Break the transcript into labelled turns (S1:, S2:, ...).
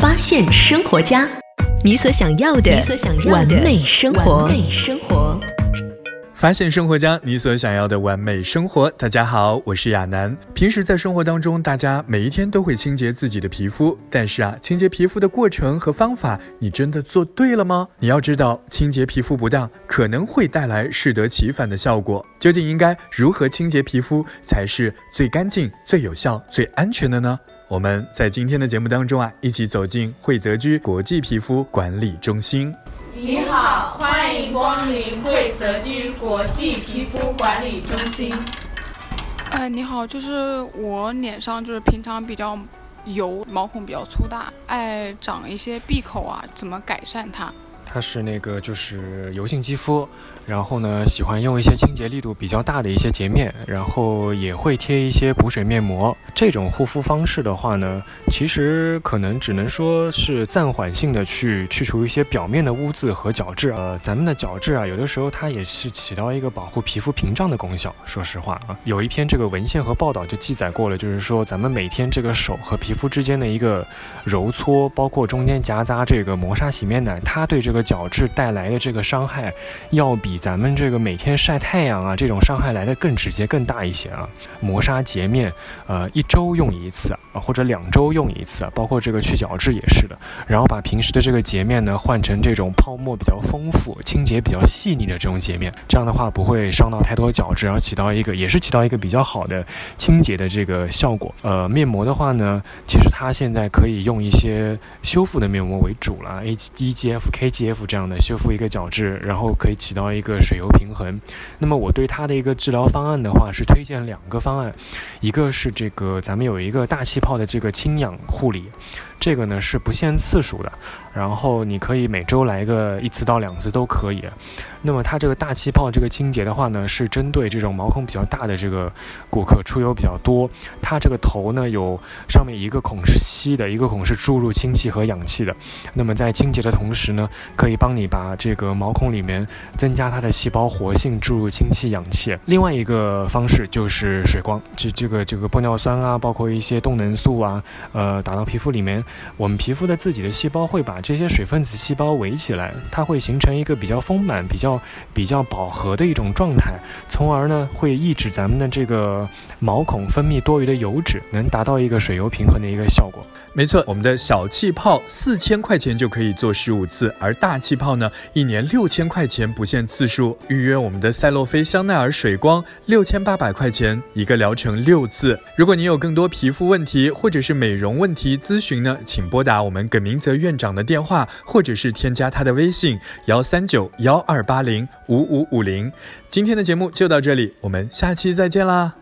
S1: 发现生活家，你所想要的，你所想要的完美生活，完美生活。
S2: 发现生活家，你所想要的完美生活。大家好，我是亚楠。平时在生活当中，大家每一天都会清洁自己的皮肤，但是啊，清洁皮肤的过程和方法，你真的做对了吗？你要知道，清洁皮肤不当，可能会带来适得其反的效果。究竟应该如何清洁皮肤才是最干净、最有效、最安全的呢？我们在今天的节目当中啊，一起走进惠泽居国际皮肤管理中心。
S3: 你好，欢迎光临惠泽居国际皮肤管理中心。
S4: 哎，你好，就是我脸上就是平常比较油，毛孔比较粗大，爱长一些闭口啊，怎么改善它？
S5: 它是那个就是油性肌肤。然后呢，喜欢用一些清洁力度比较大的一些洁面，然后也会贴一些补水面膜。这种护肤方式的话呢，其实可能只能说是暂缓性的去去除一些表面的污渍和角质。呃，咱们的角质啊，有的时候它也是起到一个保护皮肤屏障的功效。说实话啊，有一篇这个文献和报道就记载过了，就是说咱们每天这个手和皮肤之间的一个揉搓，包括中间夹杂这个磨砂洗面奶，它对这个角质带来的这个伤害，要比咱们这个每天晒太阳啊，这种伤害来的更直接、更大一些啊。磨砂洁面，呃，一周用一次啊，或者两周用一次，包括这个去角质也是的。然后把平时的这个洁面呢换成这种泡沫比较丰富、清洁比较细腻的这种洁面，这样的话不会伤到太多角质，然后起到一个也是起到一个比较好的清洁的这个效果。呃，面膜的话呢，其实它现在可以用一些修复的面膜为主了，A E G F K G F 这样的修复一个角质，然后可以起到一个。水油平衡，那么我对它的一个治疗方案的话是推荐两个方案，一个是这个咱们有一个大气泡的这个氢氧护理。这个呢是不限次数的，然后你可以每周来个一次到两次都可以。那么它这个大气泡这个清洁的话呢，是针对这种毛孔比较大的这个顾客，出油比较多。它这个头呢有上面一个孔是吸的，一个孔是注入氢气和氧气的。那么在清洁的同时呢，可以帮你把这个毛孔里面增加它的细胞活性，注入氢气、氧气。另外一个方式就是水光，这这个这个玻尿酸啊，包括一些动能素啊，呃，打到皮肤里面。我们皮肤的自己的细胞会把这些水分子细胞围起来，它会形成一个比较丰满、比较比较饱和的一种状态，从而呢会抑制咱们的这个毛孔分泌多余的油脂，能达到一个水油平衡的一个效果。
S2: 没错，我们的小气泡四千块钱就可以做十五次，而大气泡呢一年六千块钱不限次数。预约我们的赛洛菲香奈儿水光六千八百块钱一个疗程六次。如果你有更多皮肤问题或者是美容问题咨询呢？请拨打我们耿明泽院长的电话，或者是添加他的微信幺三九幺二八零五五五零。今天的节目就到这里，我们下期再见啦。